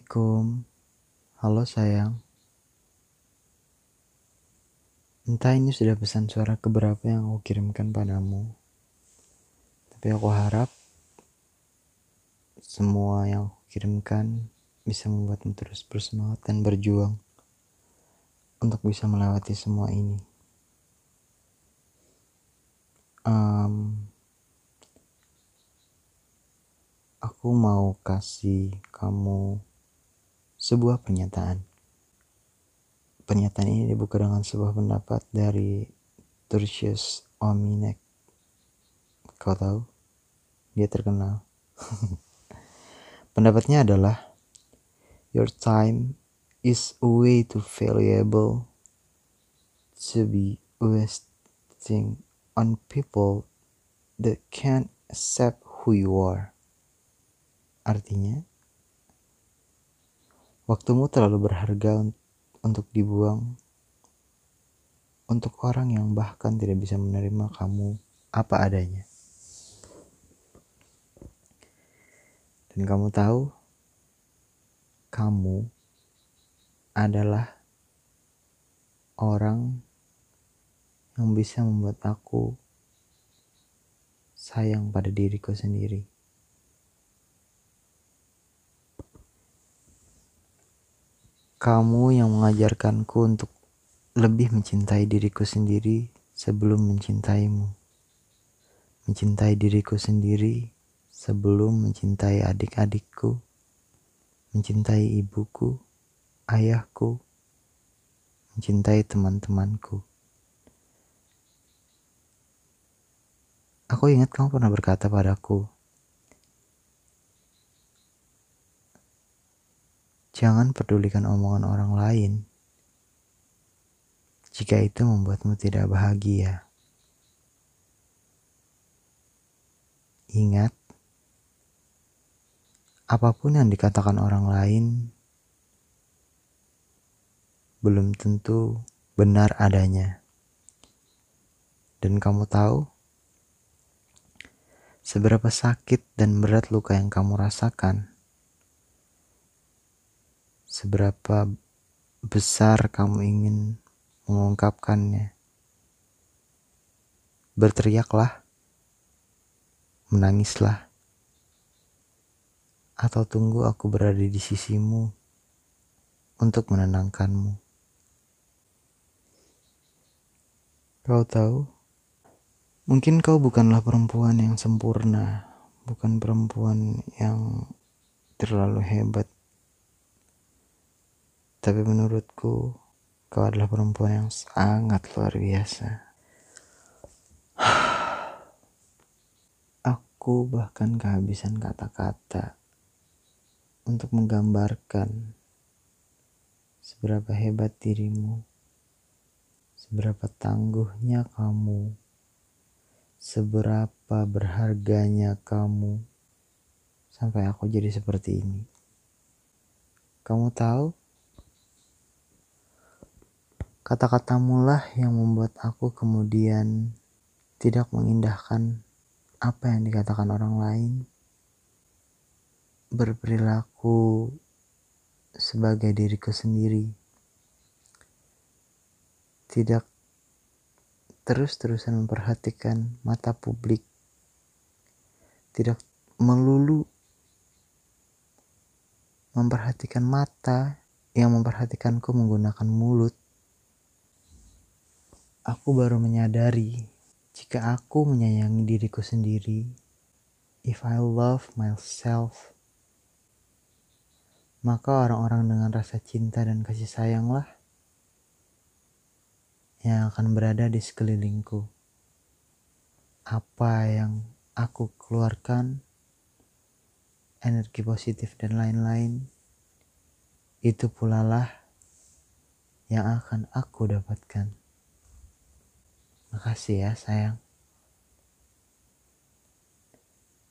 Assalamualaikum. Halo sayang. Entah ini sudah pesan suara keberapa yang aku kirimkan padamu. Tapi aku harap semua yang aku kirimkan bisa membuatmu terus bersemangat dan berjuang untuk bisa melewati semua ini. Um, aku mau kasih kamu sebuah pernyataan. Pernyataan ini dibuka dengan sebuah pendapat dari Tertius Ominek. Kau tahu? Dia terkenal. Pendapatnya adalah Your time is way too valuable to be wasting on people that can't accept who you are. Artinya, waktumu terlalu berharga untuk dibuang untuk orang yang bahkan tidak bisa menerima kamu apa adanya. Dan kamu tahu, kamu adalah orang yang bisa membuat aku sayang pada diriku sendiri. Kamu yang mengajarkanku untuk lebih mencintai diriku sendiri sebelum mencintaimu. Mencintai diriku sendiri sebelum mencintai adik-adikku, mencintai ibuku, ayahku, mencintai teman-temanku. Aku ingat kamu pernah berkata padaku, Jangan pedulikan omongan orang lain jika itu membuatmu tidak bahagia. Ingat, apa pun yang dikatakan orang lain belum tentu benar adanya. Dan kamu tahu seberapa sakit dan berat luka yang kamu rasakan seberapa besar kamu ingin mengungkapkannya. Berteriaklah, menangislah, atau tunggu aku berada di sisimu untuk menenangkanmu. Kau tahu, mungkin kau bukanlah perempuan yang sempurna, bukan perempuan yang terlalu hebat tapi menurutku, kau adalah perempuan yang sangat luar biasa. Aku bahkan kehabisan kata-kata untuk menggambarkan seberapa hebat dirimu, seberapa tangguhnya kamu, seberapa berharganya kamu, sampai aku jadi seperti ini. Kamu tahu, Kata-katamu lah yang membuat aku kemudian tidak mengindahkan apa yang dikatakan orang lain. Berperilaku sebagai diriku sendiri. Tidak terus-terusan memperhatikan mata publik. Tidak melulu memperhatikan mata yang memperhatikanku menggunakan mulut. Aku baru menyadari jika aku menyayangi diriku sendiri, if I love myself, maka orang-orang dengan rasa cinta dan kasih sayanglah yang akan berada di sekelilingku. Apa yang aku keluarkan, energi positif dan lain-lain, itu pula lah yang akan aku dapatkan. Makasih ya sayang.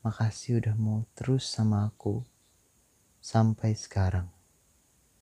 Makasih udah mau terus sama aku sampai sekarang.